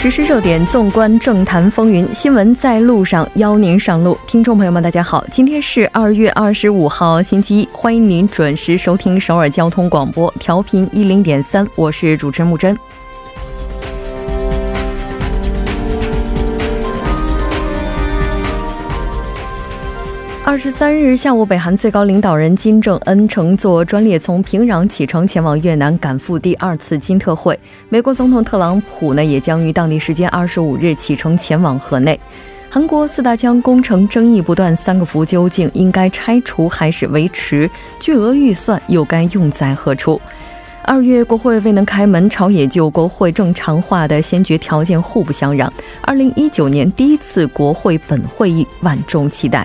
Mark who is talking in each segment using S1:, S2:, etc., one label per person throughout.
S1: 实时热点，纵观政坛风云，新闻在路上，邀您上路。听众朋友们，大家好，今天是二月二十五号，星期一，欢迎您准时收听首尔交通广播，调频一零点三，我是主持人木真。二十三日下午，北韩最高领导人金正恩乘坐专列从平壤启程前往越南，赶赴第二次金特会。美国总统特朗普呢，也将于当地时间二十五日启程前往河内。韩国四大江工程争议不断，三个福究竟应该拆除还是维持？巨额预算又该用在何处？二月国会未能开门，朝野就国会正常化的先决条件互不相让。二零一九年第一次国会本会议，万众期待。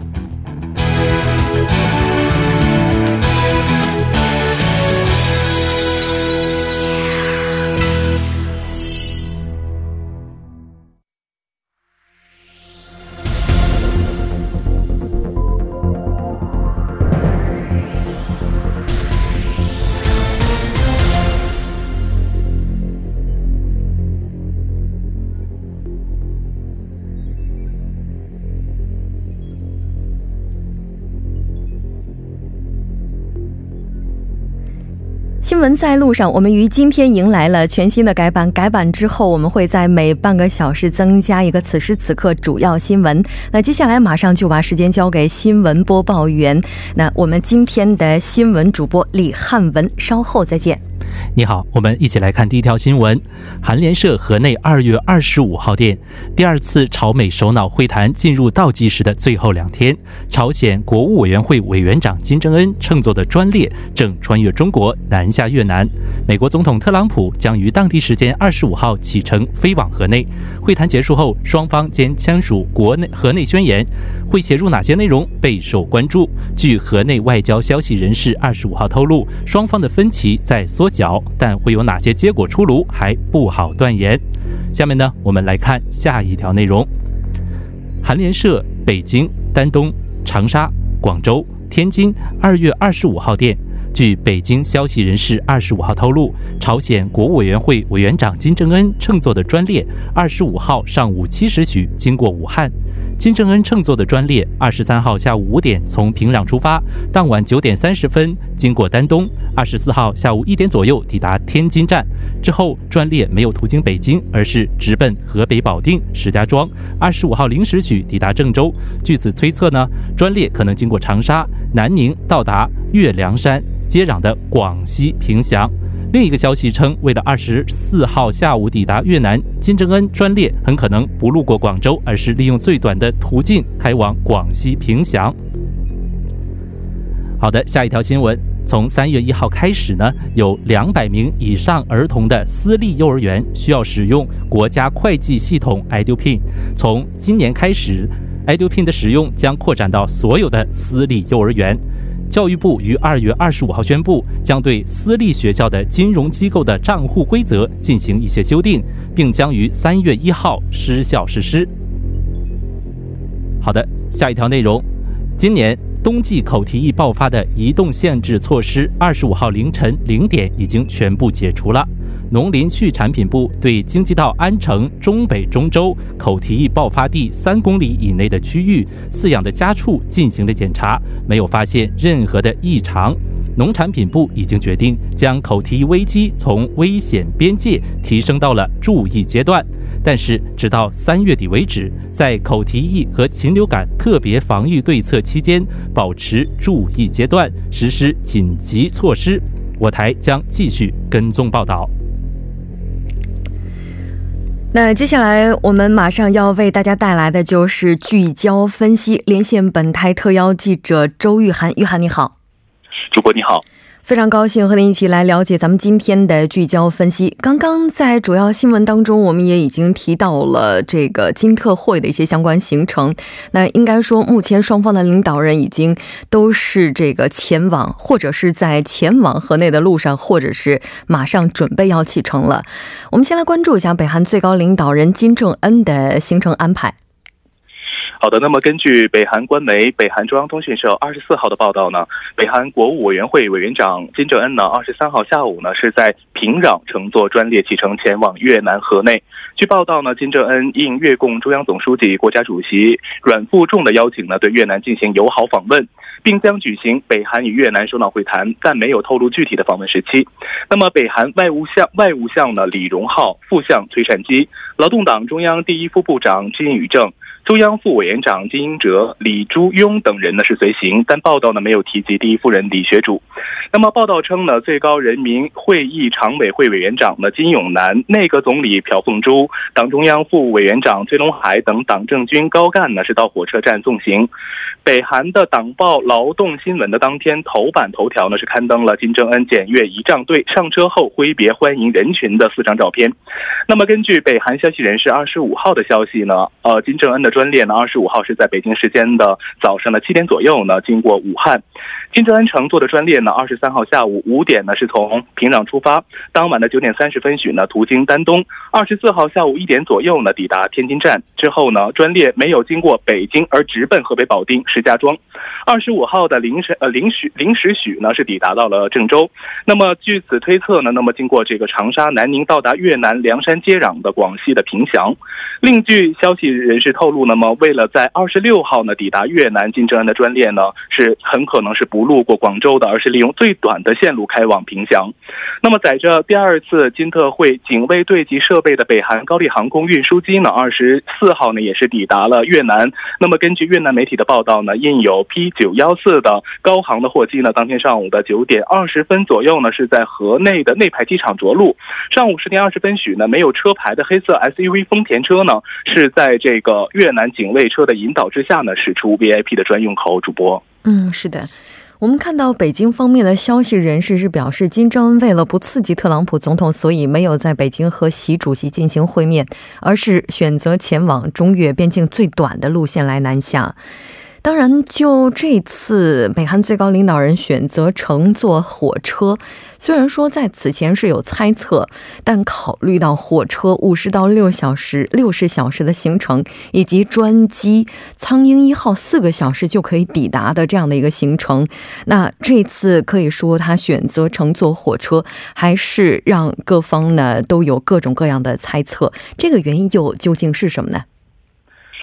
S1: 闻在路上，我们于今天迎来了全新的改版。改版之后，我们会在每半个小时增加一个此时此刻主要新闻。那接下来马上就把时间交给新闻播报员。那我们今天的新闻主播李汉文，稍后再见。
S2: 你好，我们一起来看第一条新闻。韩联社河内二月二十五号电，第二次朝美首脑会谈进入倒计时的最后两天，朝鲜国务委员会委员长金正恩乘坐的专列正穿越中国南下越南。美国总统特朗普将于当地时间二十五号启程飞往河内。会谈结束后，双方将签署国内河内宣言。会写入哪些内容备受关注？据河内外交消息人士二十五号透露，双方的分歧在缩小，但会有哪些结果出炉还不好断言。下面呢，我们来看下一条内容。韩联社北京、丹东、长沙、广州、天津二月二十五号电，据北京消息人士二十五号透露，朝鲜国务委员会委员长金正恩乘坐的专列二十五号上午七时许经过武汉。金正恩乘坐的专列，二十三号下午五点从平壤出发，当晚九点三十分经过丹东，二十四号下午一点左右抵达天津站。之后，专列没有途经北京，而是直奔河北保定、石家庄。二十五号零时许抵达郑州。据此推测呢，专列可能经过长沙、南宁，到达岳梁山接壤的广西凭祥。另一个消息称，为了二十四号下午抵达越南，金正恩专列很可能不路过广州，而是利用最短的途径开往广西凭祥。好的，下一条新闻，从三月一号开始呢，有两百名以上儿童的私立幼儿园需要使用国家会计系统 iDupin。从今年开始，iDupin 的使用将扩展到所有的私立幼儿园。教育部于二月二十五号宣布，将对私立学校的金融机构的账户规则进行一些修订，并将于三月一号失效实施。好的，下一条内容，今年冬季口蹄疫爆发的移动限制措施，二十五号凌晨零点已经全部解除了。农林畜产品部对京畿道安城中北中州口蹄疫爆发地三公里以内的区域饲养的家畜进行了检查，没有发现任何的异常。农产品部已经决定将口蹄疫危机从危险边界提升到了注意阶段，但是直到三月底为止，在口蹄疫和禽流感特别防御对策期间保持注意阶段，实施紧急措施。我台将继续跟踪报道。
S1: 那接下来我们马上要为大家带来的就是聚焦分析，连线本台特邀记者周玉涵。玉涵你好，
S3: 主播你好。
S1: 非常高兴和您一起来了解咱们今天的聚焦分析。刚刚在主要新闻当中，我们也已经提到了这个金特会的一些相关行程。那应该说，目前双方的领导人已经都是这个前往，或者是在前往河内的路上，或者是马上准备要启程了。我们先来关注一下北韩最高领导人金正恩的行程安排。
S3: 好的，那么根据北韩官媒北韩中央通讯社二十四号的报道呢，北韩国务委员会委员长金正恩呢，二十三号下午呢是在平壤乘坐专列启程前往越南河内。据报道呢，金正恩应越共中央总书记、国家主席阮富仲的邀请呢，对越南进行友好访问，并将举行北韩与越南首脑会谈，但没有透露具体的访问时期。那么，北韩外务相外务相呢，李荣浩、副相崔善基，劳动党中央第一副部长金宇正。中央副委员长金英哲、李朱庸等人呢是随行，但报道呢没有提及第一夫人李学主。那么报道称呢，最高人民会议常委会委员长呢金永南、内阁总理朴凤珠、党中央副委员长崔龙海等党政军高干呢是到火车站送行。北韩的党报《劳动新闻》的当天头版头条呢是刊登了金正恩检阅仪仗队上车后挥别欢迎人群的四张照片。那么根据北韩消息人士二十五号的消息呢，呃，金正恩的专列呢，二十五号是在北京时间的早上的七点左右呢，经过武汉。金正恩乘坐的专列呢，二十三号下午五点呢，是从平壤出发，当晚的九点三十分许呢，途经丹东。二十四号下午一点左右呢，抵达天津站之后呢，专列没有经过北京而直奔河北保定石家庄。二十五号的零时呃零时零时许呢，是抵达到了郑州。那么据此推测呢，那么经过这个长沙、南宁，到达越南凉山接壤的广西的凭祥。另据消息人士透露，那么为了在二十六号呢抵达越南，金正恩的专列呢是很可能是不。路过广州的，而是利用最短的线路开往凭祥。那么，载着第二次金特会警卫队及设备的北韩高丽航空运输机呢，二十四号呢也是抵达了越南。那么，根据越南媒体的报道呢，印有 P 九幺四的高航的货机呢，当天上午的九点二十分左右呢，是在河内的内排机场着陆。上午十点二十分许呢，没有车牌的黑色 SUV 丰田车呢，是在这个越南警卫车的引导之下呢，驶出 VIP 的专用口。主播，
S1: 嗯，是的。我们看到北京方面的消息人士是表示，金正恩为了不刺激特朗普总统，所以没有在北京和习主席进行会面，而是选择前往中越边境最短的路线来南下。当然，就这次北韩最高领导人选择乘坐火车，虽然说在此前是有猜测，但考虑到火车五十到六小时、六十小时的行程，以及专机苍鹰一号四个小时就可以抵达的这样的一个行程，那这次可以说他选择乘坐火车，还是让各方呢都有各种各样的猜测。这个原因又究竟是什么呢？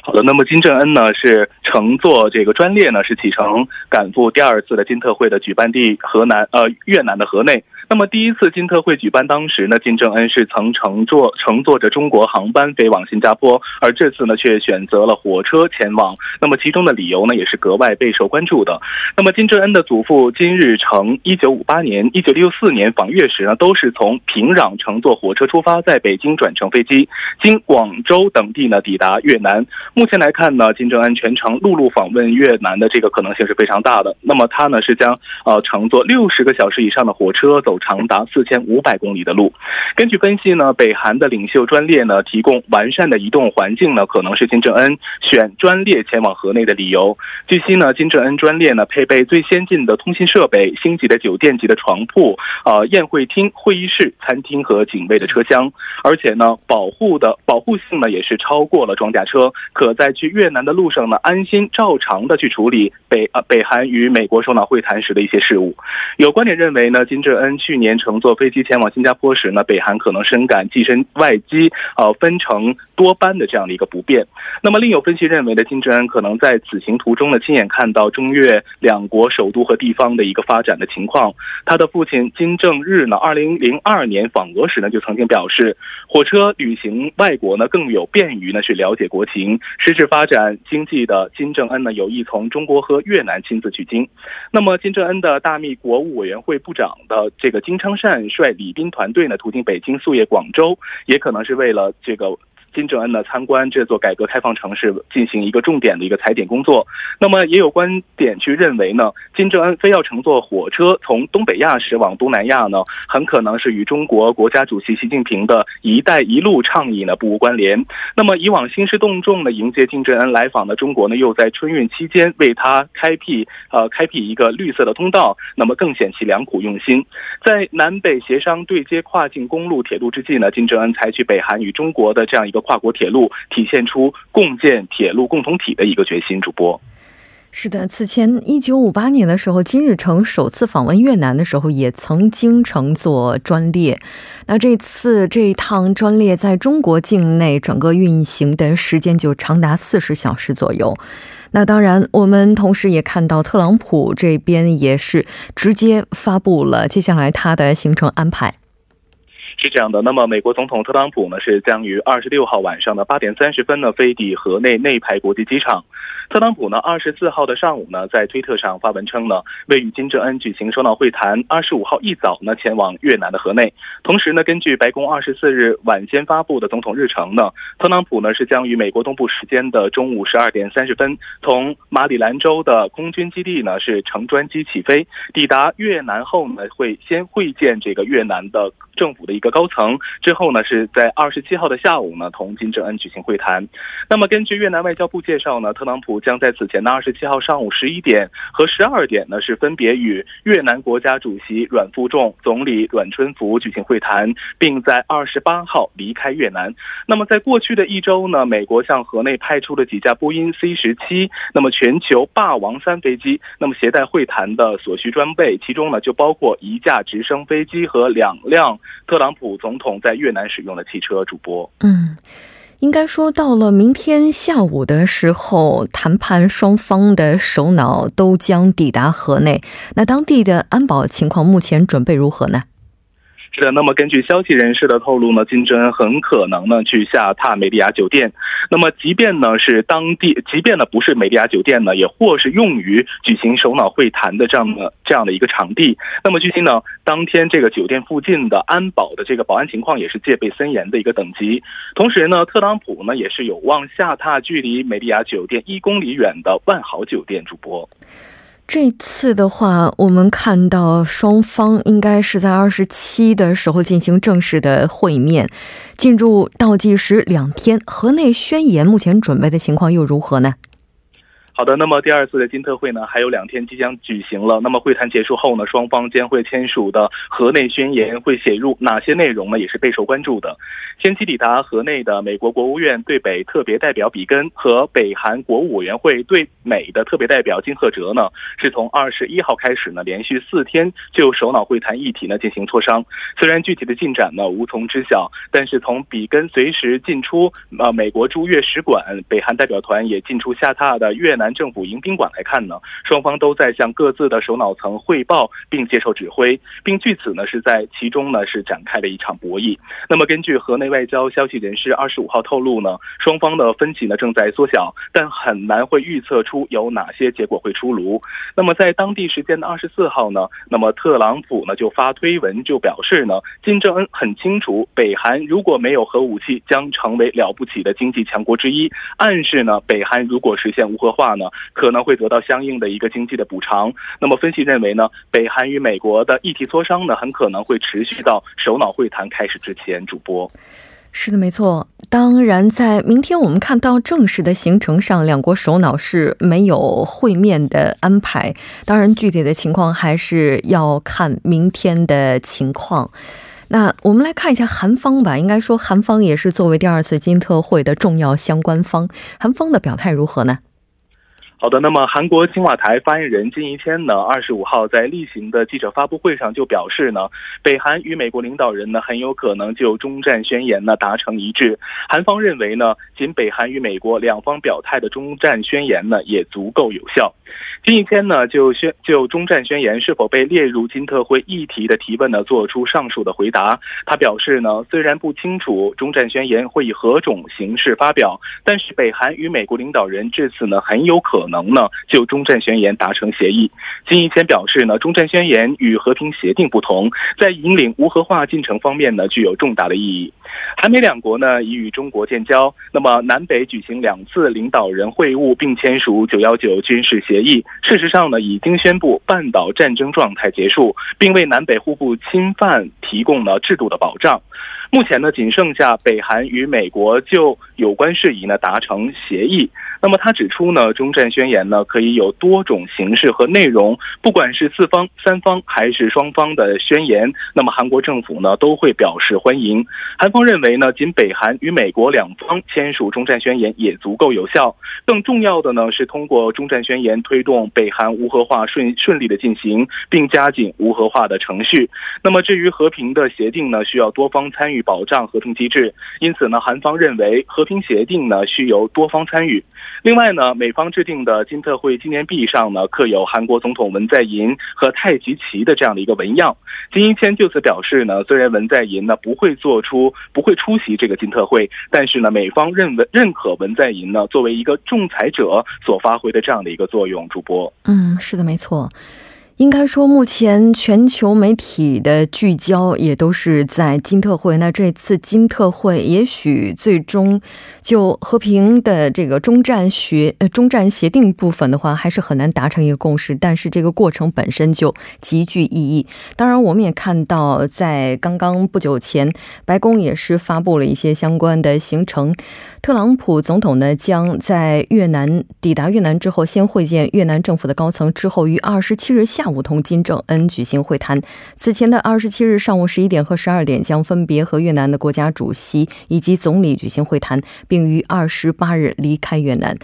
S3: 好的，那么金正恩呢是乘坐这个专列呢是启程赶赴第二次的金特会的举办地河南呃越南的河内。那么第一次金特会举办当时呢，金正恩是曾乘坐乘坐着中国航班飞往新加坡，而这次呢却选择了火车前往。那么其中的理由呢也是格外备受关注的。那么金正恩的祖父金日成，一九五八年、一九六四年访越时呢，都是从平壤乘坐火车出发，在北京转乘飞机，经广州等地呢抵达越南。目前来看呢，金正恩全程陆路访问越南的这个可能性是非常大的。那么他呢是将呃乘坐六十个小时以上的火车走。长达四千五百公里的路，根据分析呢，北韩的领袖专列呢提供完善的移动环境呢，可能是金正恩选专列前往河内的理由。据悉呢，金正恩专列呢配备最先进的通信设备、星级的酒店级的床铺、呃宴会厅、会议室、餐厅和警卫的车厢，而且呢保护的保护性呢也是超过了装甲车，可在去越南的路上呢安心照常的去处理北呃北韩与美国首脑会谈时的一些事务。有观点认为呢，金正恩去年乘坐飞机前往新加坡时呢，北韩可能深感机身外机呃分成多班的这样的一个不便。那么另有分析认为呢，金正恩可能在此行途中呢，亲眼看到中越两国首都和地方的一个发展的情况。他的父亲金正日呢，二零零二年访俄时呢，就曾经表示，火车旅行外国呢更有便于呢去了解国情。实质发展经济的金正恩呢，有意从中国和越南亲自取经。那么金正恩的大秘国务委员会部长的这个金昌善率礼宾团队呢，途经北京、宿夜广州，也可能是为了这个。金正恩呢参观这座改革开放城市，进行一个重点的一个踩点工作。那么也有观点去认为呢，金正恩非要乘坐火车从东北亚驶往东南亚呢，很可能是与中国国家主席习近平的一带一路倡议呢不无关联。那么以往兴师动众的迎接金正恩来访的中国呢，又在春运期间为他开辟呃开辟一个绿色的通道，那么更显其良苦用心。在南北协商对接跨境公路、铁路之际呢，金正恩采取北韩与中国的这样一个跨国铁路，体现出共建铁路共同体的一个决心。主播。
S1: 是的，此前一九五八年的时候，金日成首次访问越南的时候，也曾经乘坐专列。那这次这一趟专列在中国境内整个运行的时间就长达四十小时左右。那当然，我们同时也看到特朗普这边也是直接发布了接下来他的行程安排。
S3: 是这样的，那么美国总统特朗普呢，是将于二十六号晚上的八点三十分呢飞抵河内内排国际机场。特朗普呢，二十四号的上午呢，在推特上发文称呢，为与金正恩举行首脑会谈，二十五号一早呢，前往越南的河内。同时呢，根据白宫二十四日晚间发布的总统日程呢，特朗普呢是将于美国东部时间的中午十二点三十分，从马里兰州的空军基地呢是乘专机起飞，抵达越南后呢，会先会见这个越南的政府的一个高层，之后呢是在二十七号的下午呢，同金正恩举行会谈。那么根据越南外交部介绍呢，特朗普。将在此前的二十七号上午十一点和十二点呢，是分别与越南国家主席阮富仲、总理阮春福举行会谈，并在二十八号离开越南。那么，在过去的一周呢，美国向河内派出了几架波音 C 十七，那么全球霸王三飞机，那么携带会谈的所需装备，其中呢就包括一架直升飞机和两辆特朗普总统在越南使用的汽车。主播，
S1: 嗯。应该说，到了明天下午的时候，谈判双方的首脑都将抵达河内。那当地的安保情况目前准备如何呢？
S3: 是的，那么根据消息人士的透露呢，金正恩很可能呢去下榻美丽亚酒店。那么，即便呢是当地，即便呢不是美丽亚酒店呢，也或是用于举行首脑会谈的这样的这样的一个场地。那么，据悉呢，当天这个酒店附近的安保的这个保安情况也是戒备森严的一个等级。同时呢，特朗普呢也是有望下榻距离美丽亚酒店一公里远的万豪酒店。主播。
S1: 这次的话，我们看到双方应该是在二十七的时候进行正式的会面，进入倒计时两天。河内宣言目前准备的情况又如何呢？
S3: 好的，那么第二次的金特会呢，还有两天即将举行了。那么会谈结束后呢，双方将会签署的河内宣言会写入哪些内容呢？也是备受关注的。先期抵达河内的美国国务院对北特别代表比根和北韩国务委员会对美的特别代表金赫哲呢，是从二十一号开始呢，连续四天就首脑会谈议题呢进行磋商。虽然具体的进展呢无从知晓，但是从比根随时进出呃美国驻越使馆，北韩代表团也进出下榻的越南政府迎宾馆来看呢，双方都在向各自的首脑层汇报，并接受指挥，并据此呢是在其中呢是展开了一场博弈。那么根据河内外交消息人士二十五号透露呢，双方的分歧呢正在缩小，但很难会预测出有哪些结果会出炉。那么在当地时间的二十四号呢，那么特朗普呢就发推文就表示呢，金正恩很清楚，北韩如果没有核武器，将成为了不起的经济强国之一，暗示呢北韩如果实现无核化。可能会得到相应的一个经济的补偿。那么，分析认为呢，北韩与美国的议题磋商呢，很可能会持续到首脑会谈开始之前。主播，
S1: 是的，没错。当然，在明天我们看到正式的行程上，两国首脑是没有会面的安排。当然，具体的情况还是要看明天的情况。那我们来看一下韩方吧。应该说，韩方也是作为第二次金特会的重要相关方，韩方的表态如何呢？
S3: 好的，那么韩国青瓦台发言人金一谦呢，二十五号在例行的记者发布会上就表示呢，北韩与美国领导人呢很有可能就中战宣言呢达成一致。韩方认为呢，仅北韩与美国两方表态的中战宣言呢也足够有效。金一谦呢就宣就中战宣言是否被列入金特会议题的提问呢，做出上述的回答。他表示呢，虽然不清楚中战宣言会以何种形式发表，但是北韩与美国领导人这次呢很有可能呢就中战宣言达成协议。金一谦表示呢，中战宣言与和平协定不同，在引领无核化进程方面呢具有重大的意义。韩美两国呢已与中国建交，那么南北举行两次领导人会晤，并签署九幺九军事协议。事实上呢，已经宣布半岛战争状态结束，并为南北互不侵犯提供了制度的保障。目前呢，仅剩下北韩与美国就有关事宜呢达成协议。那么他指出呢，中战宣言呢可以有多种形式和内容，不管是四方、三方还是双方的宣言，那么韩国政府呢都会表示欢迎。韩方认为呢，仅北韩与美国两方签署中战宣言也足够有效。更重要的呢是通过中战宣言推动北韩无核化顺顺利的进行，并加紧无核化的程序。那么至于和平的协定呢，需要多方参与保障合同机制，因此呢，韩方认为和平协定呢需由多方参与。另外呢，美方制定的金特会纪念币上呢，刻有韩国总统文在寅和太极旗的这样的一个纹样。金一谦就此表示呢，虽然文在寅呢不会做出不会出席这个金特会，但是呢，美方认为认可文在寅呢作为一个仲裁者所发挥的这样的一个作用。主播，
S4: 嗯，是的，没错。应该说，目前全球媒体的聚焦也都是在金特会。那这次金特会也许最终就和平的这个中战学呃中战协定部分的话，还是很难达成一个共识。但是这个过程本身就极具意义。当然，我们也看到，在刚刚不久前，白宫也是发布了一些相关的行程。特朗普总统呢，将在越南抵达越南之后，先会见越南政府的高层，之后于二十七日下。午同金正恩举行会谈。此前的二十七日上午十一点和十二点，将分别和越南的国家主席以及总理举行会谈，并于二十八日离开越南。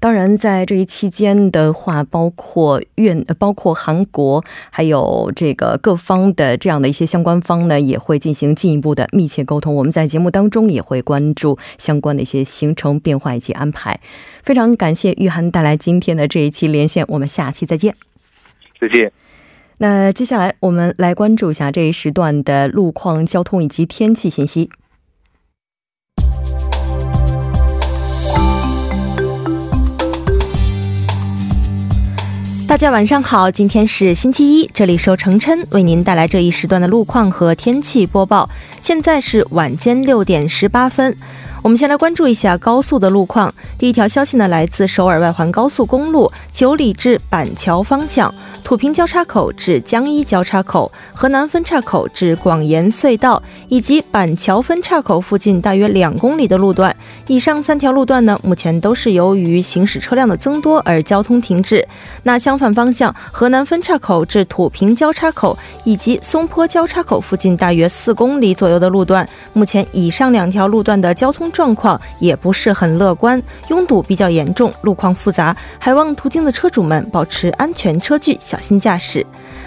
S4: 当然，在这一期间的话，包括越、包括韩国，还有这个各方的这样的一些相关方呢，也会进行进一步的密切沟通。我们在节目当中也会关注相关的一些行程变化以及安排。非常感谢玉涵带来今天的这一期连线，我们下期再见。
S3: 再见。
S4: 那接下来我们来关注一下这一时段的路况、交通以及天气信息。大家晚上好，今天是星期一，这里是由程琛为您带来这一时段的路况和天气播报。现在是晚间六点十八分。我们先来关注一下高速的路况。第一条消息呢，来自首尔外环高速公路九里至板桥方向，土平交叉口至江一交叉口、河南分岔口至广延隧道以及板桥分岔口附近大约两公里的路段。以上三条路段呢，目前都是由于行驶车辆的增多而交通停滞。那相反方向，河南分岔口至土平交叉口以及松坡交叉口附近大约四公里左右的路段，目前以上两条路段的交通。状况也不是很乐观，拥堵比较严重，路况复杂，还望途经的车主们保持安全车距，小心驾驶。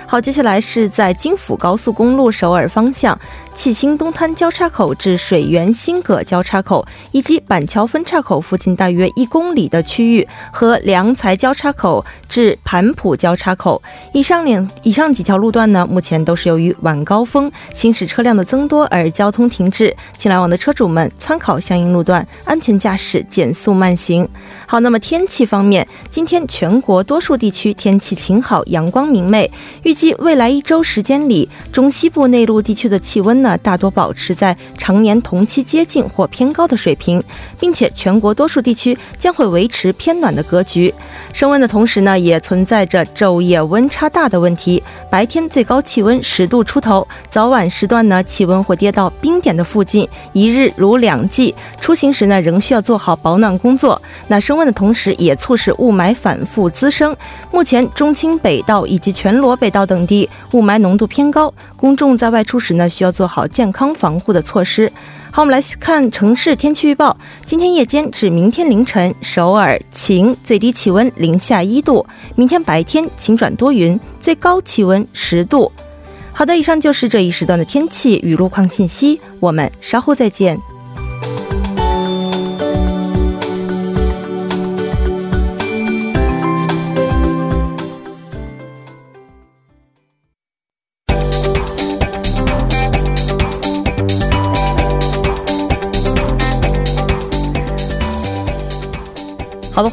S4: 好，接下来是在京釜高速公路首尔方向。启兴东滩交叉口至水源新葛交叉口，以及板桥分岔口附近大约一公里的区域，和良才交叉口至盘浦交叉口以上两以上几条路段呢，目前都是由于晚高峰行驶车辆的增多而交通停滞，请来往的车主们参考相应路段，安全驾驶，减速慢行。好，那么天气方面，今天全国多数地区天气晴好，阳光明媚，预计未来一周时间里，中西部内陆地区的气温。那大多保持在常年同期接近或偏高的水平，并且全国多数地区将会维持偏暖的格局。升温的同时呢，也存在着昼夜温差大的问题。白天最高气温十度出头，早晚时段呢气温会跌到冰点的附近，一日如两季。出行时呢仍需要做好保暖工作。那升温的同时，也促使雾霾反复滋生。目前中青北道以及全罗北道等地雾霾浓度偏高，公众在外出时呢需要做好。好健康防护的措施。好，我们来看城市天气预报。今天夜间至明天凌晨，首尔晴，最低气温零下一度；明天白天晴转多云，最高气温十度。好的，以上就是这一时段的天气与路况信息。我们稍后再见。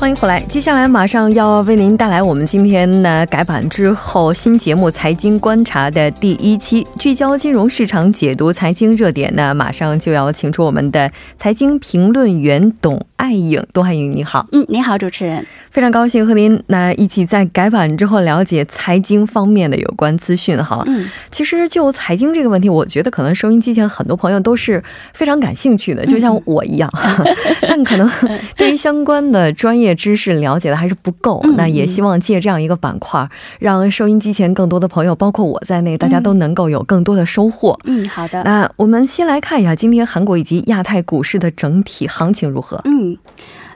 S1: 欢迎回来。接下来马上要为您带来我们今天呢改版之后新节目《财经观察》的第一期，聚焦金融市场，解读财经热点那。马上就要请出我们的财经评论员董爱颖，董爱颖你好，
S5: 嗯，你好，主持人，
S1: 非常高兴和您那一起在改版之后了解财经方面的有关资讯哈。
S5: 嗯，
S1: 其实就财经这个问题，我觉得可能收音机前很多朋友都是非常感兴趣的，就像我一样，但可能对于相关的专专业知识了解的还是不够，那也希望借这样一个板块，让收音机前更多的朋友，包括我在内，大家都能够有更多的收获。
S5: 嗯，好的。
S1: 那我们先来看一下今天韩国以及亚太股市的整体行情如何？
S5: 嗯。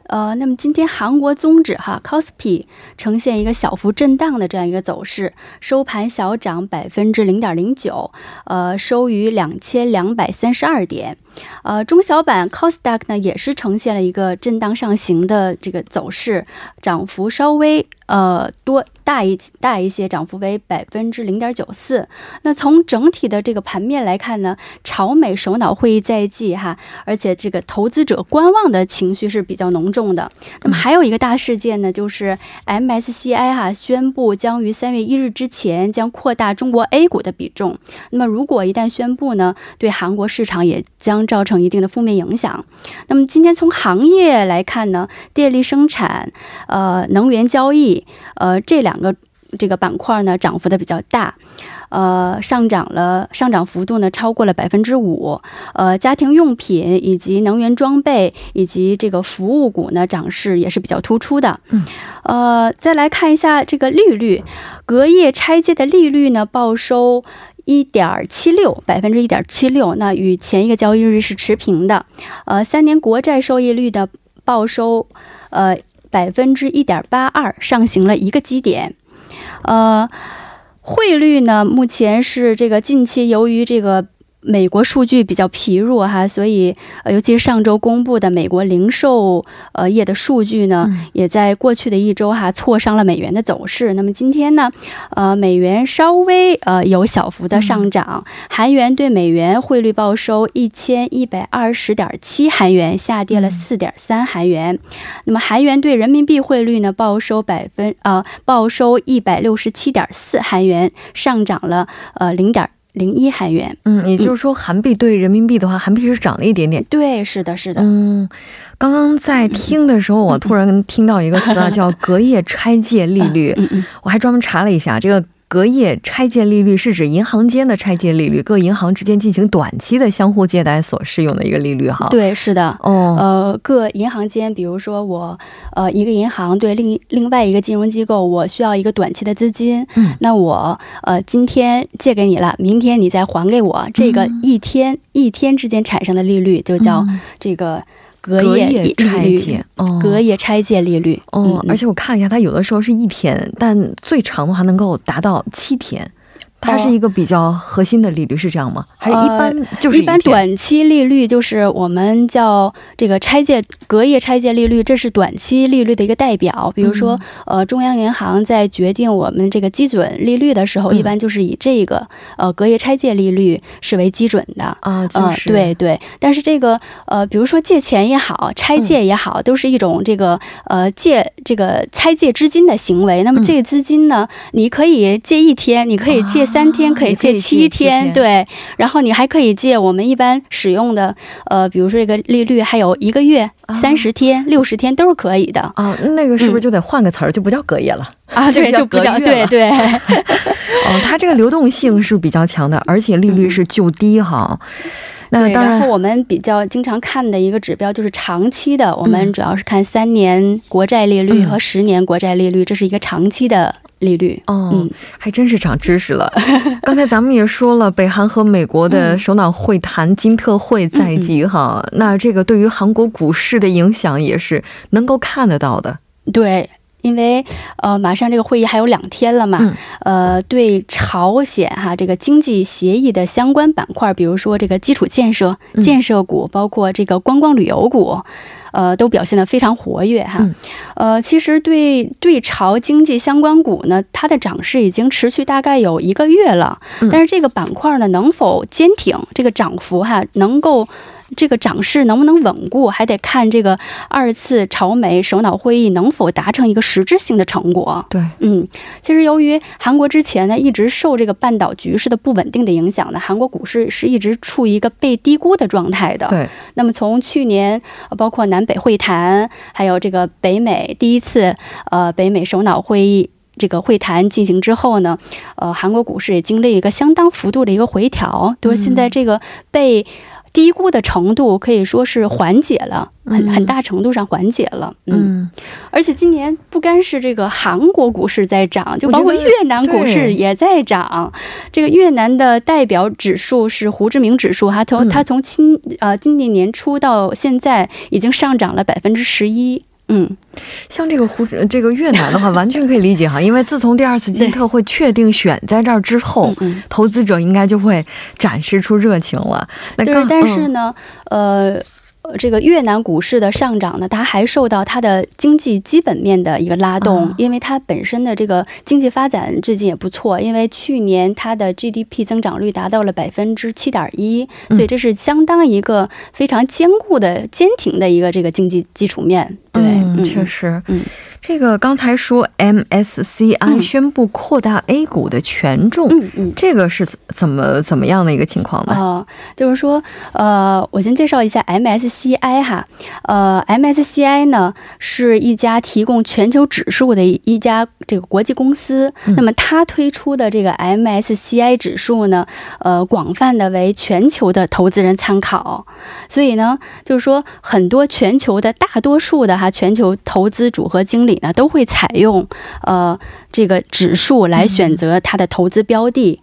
S5: 呃，那么今天韩国综指哈 c o s p i 呈现一个小幅震荡的这样一个走势，收盘小涨百分之零点零九，呃，收于两千两百三十二点。呃，中小板 c o s d a q 呢也是呈现了一个震荡上行的这个走势，涨幅稍微呃多。大一大一些，涨幅为百分之零点九四。那从整体的这个盘面来看呢，朝美首脑会议在即哈，而且这个投资者观望的情绪是比较浓重的。那么还有一个大事件呢，就是 MSCI 哈宣布将于三月一日之前将扩大中国 A 股的比重。那么如果一旦宣布呢，对韩国市场也将造成一定的负面影响。那么今天从行业来看呢，电力生产、呃能源交易、呃这两。两个这个板块呢，涨幅的比较大，呃，上涨了，上涨幅度呢超过了百分之五。呃，家庭用品以及能源装备以及这个服务股呢，涨势也是比较突出的。
S1: 嗯，
S5: 呃，再来看一下这个利率，隔夜拆借的利率呢，报收一点七六，百分之一点七六，那与前一个交易日是持平的。呃，三年国债收益率的报收，呃。百分之一点八二，上行了一个基点，呃，汇率呢，目前是这个近期由于这个。美国数据比较疲弱哈，所以呃，尤其是上周公布的美国零售呃业的数据呢，也在过去的一周哈挫伤了美元的走势。那么今天呢，呃，美元稍微呃有小幅的上涨，韩元对美元汇率报收一千一百二十点七韩元，下跌了四点三韩元。那么韩元对人民币汇率呢，报收百分呃报收一百六十七点四韩元，上涨了呃零点。零一韩元，
S1: 嗯，也就是说，韩币对人民币的话，韩币是涨了一点点。
S5: 对，是的，是的。
S1: 嗯，刚刚在听的时候，我突然听到一个词啊，叫隔夜拆借利率。
S5: 嗯嗯，
S1: 我还专门查了一下这个。隔夜拆借利率是指银行间的拆借利率，各银行之间进行短期的相互借贷所适用的一个利率，哈。
S5: 对，是的。
S1: 哦，
S5: 呃，各银行间，比如说我，呃，一个银行对另另外一个金融机构，我需要一个短期的资金，
S1: 嗯，
S5: 那我，呃，今天借给你了，明天你再还给我，这个一天一天之间产生的利率就叫这个。
S1: 隔夜拆借，
S5: 隔夜拆借利率，
S1: 哦，而且我看了一下，它有的时候是一天，但最长的话能够达到七天。它是一个比较核心的利率，是这样吗？还是一般就是
S5: 一般短期利率就是我们叫这个拆借隔夜拆借利率，这是短期利率的一个代表。比如说，呃，中央银行在决定我们这个基准利率的时候，一般就是以这个呃隔夜拆借利率是为基准的
S1: 啊。嗯，
S5: 对对。但是这个呃，比如说借钱也好，拆借也好，都是一种这个呃借这个拆借资金的行为。那么这个资金呢，你可以借一天，你可以借。三天可以借七天，对，然后你还可以借我们一般使用的，呃，比如说这个利率还有一个月、三十天、六十天都是可以的
S1: 啊。那个是不是就得换个词儿，就不叫隔夜了
S5: 啊？对，就不叫对对。
S1: 哦，它这个流动性是比较强的，而且利率是就低哈。那当
S5: 然，我们比较经常看的一个指标就是长期的，我们主要是看三年国债利率和十年国债利率，这是一个长期的。利率
S1: 哦，嗯，还真是长知识了。刚才咱们也说了，北韩和美国的首脑会谈金特会在即哈，那这个对于韩国股市的影响也是能够看得到的。
S5: 对，因为呃，马上这个会议还有两天了嘛，呃，对朝鲜哈这个经济协议的相关板块，比如说这个基础建设、建设股，包括这个观光旅游股。呃，都表现得非常活跃哈，呃，其实对对朝经济相关股呢，它的涨势已经持续大概有一个月了，但是这个板块呢，能否坚挺这个涨幅哈，能够这个涨势能不能稳固，还得看这个二次朝美首脑会议能否达成一个实质性的成果。
S1: 对，
S5: 嗯，其实由于韩国之前呢一直受这个半岛局势的不稳定的影响呢，韩国股市是一直处于一个被低估的状态的。
S1: 对，
S5: 那么从去年呃包括南北会谈，还有这个北美第一次呃北美首脑会议。这个会谈进行之后呢，呃，韩国股市也经历一个相当幅度的一个回调，就是现在这个被低估的程度可以说是缓解了，很很大程度上缓解了。嗯，而且今年不单是这个韩国股市在涨，就包括越南股市也在涨。这个越南的代表指数是胡志明指数，哈，从它从今呃今年年初到现在已经上涨了百分之十一。嗯，
S1: 像这个湖这个越南的话，完全可以理解哈，因为自从第二次金特会确定选在这儿之后，投资者应该就会展示出热情了。
S5: 那，但是呢，呃。这个越南股市的上涨呢，它还受到它的经济基本面的一个拉动，因为它本身的这个经济发展最近也不错，因为去年它的 GDP 增长率达到了百分之七点一，所以这是相当一个非常坚固的、坚挺的一个这个经济基础面。对，
S1: 确实，嗯。这个刚才说 MSCI 宣布扩大 A 股的权重，嗯嗯，这个是怎么怎么样的一个情况呢？
S5: 啊，就是说，呃，我先介绍一下 MSCI 哈，呃，MSCI 呢是一家提供全球指数的一家这个国际公司，那么它推出的这个 MSCI 指数呢，呃，广泛的为全球的投资人参考，所以呢，就是说很多全球的大多数的哈全球投资组合经理。那都会采用呃这个指数来选择它的投资标的。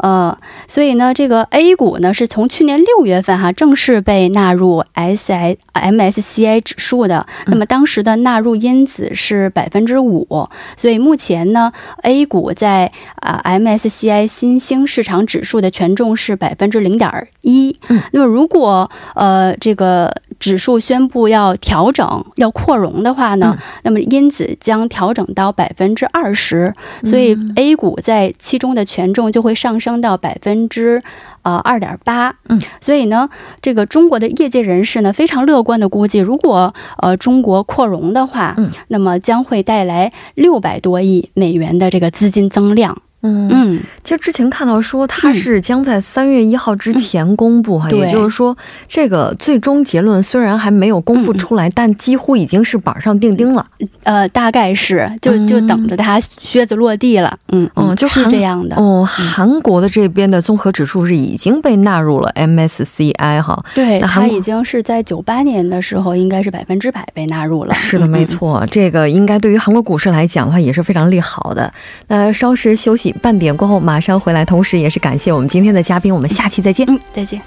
S5: 呃，所以呢，这个 A 股呢是从去年六月份哈正式被纳入 S I M S C I 指数的。那么当时的纳入因子是百分之五，所以目前呢，A 股在啊 M S C I 新兴市场指数的权重是百分之零点一。那么如果呃这个指数宣布要调整、要扩容的话呢，那么因子将调整到百分之二十，所以 A 股在其中的权重就会上升。升到百分之呃二点八，嗯，所以呢，这个中国的业界人士呢非常乐观的估计，如果呃中国扩容的话，嗯，那么将会带来六百多亿美元的这个资金增量。
S1: 嗯嗯其实之前看到说它是将在三月一号之前公布哈，也就是说这个最终结论虽然还没有公布出来，但几乎已经是板上钉钉了。
S5: 呃，大概是就就等着它靴子落地了。嗯嗯，就是这样的。
S1: 哦，韩国的这边的综合指数是已经被纳入了 MSCI 哈。
S5: 对，它已经是在九八年的时候应该是百分之百被纳入了。
S1: 是的，没错，这个应该对于韩国股市来讲的话也是非常利好的。那稍事休半点过后马上回来，同时也是感谢我们今天的嘉宾，我们下期再见。
S5: 嗯，再见。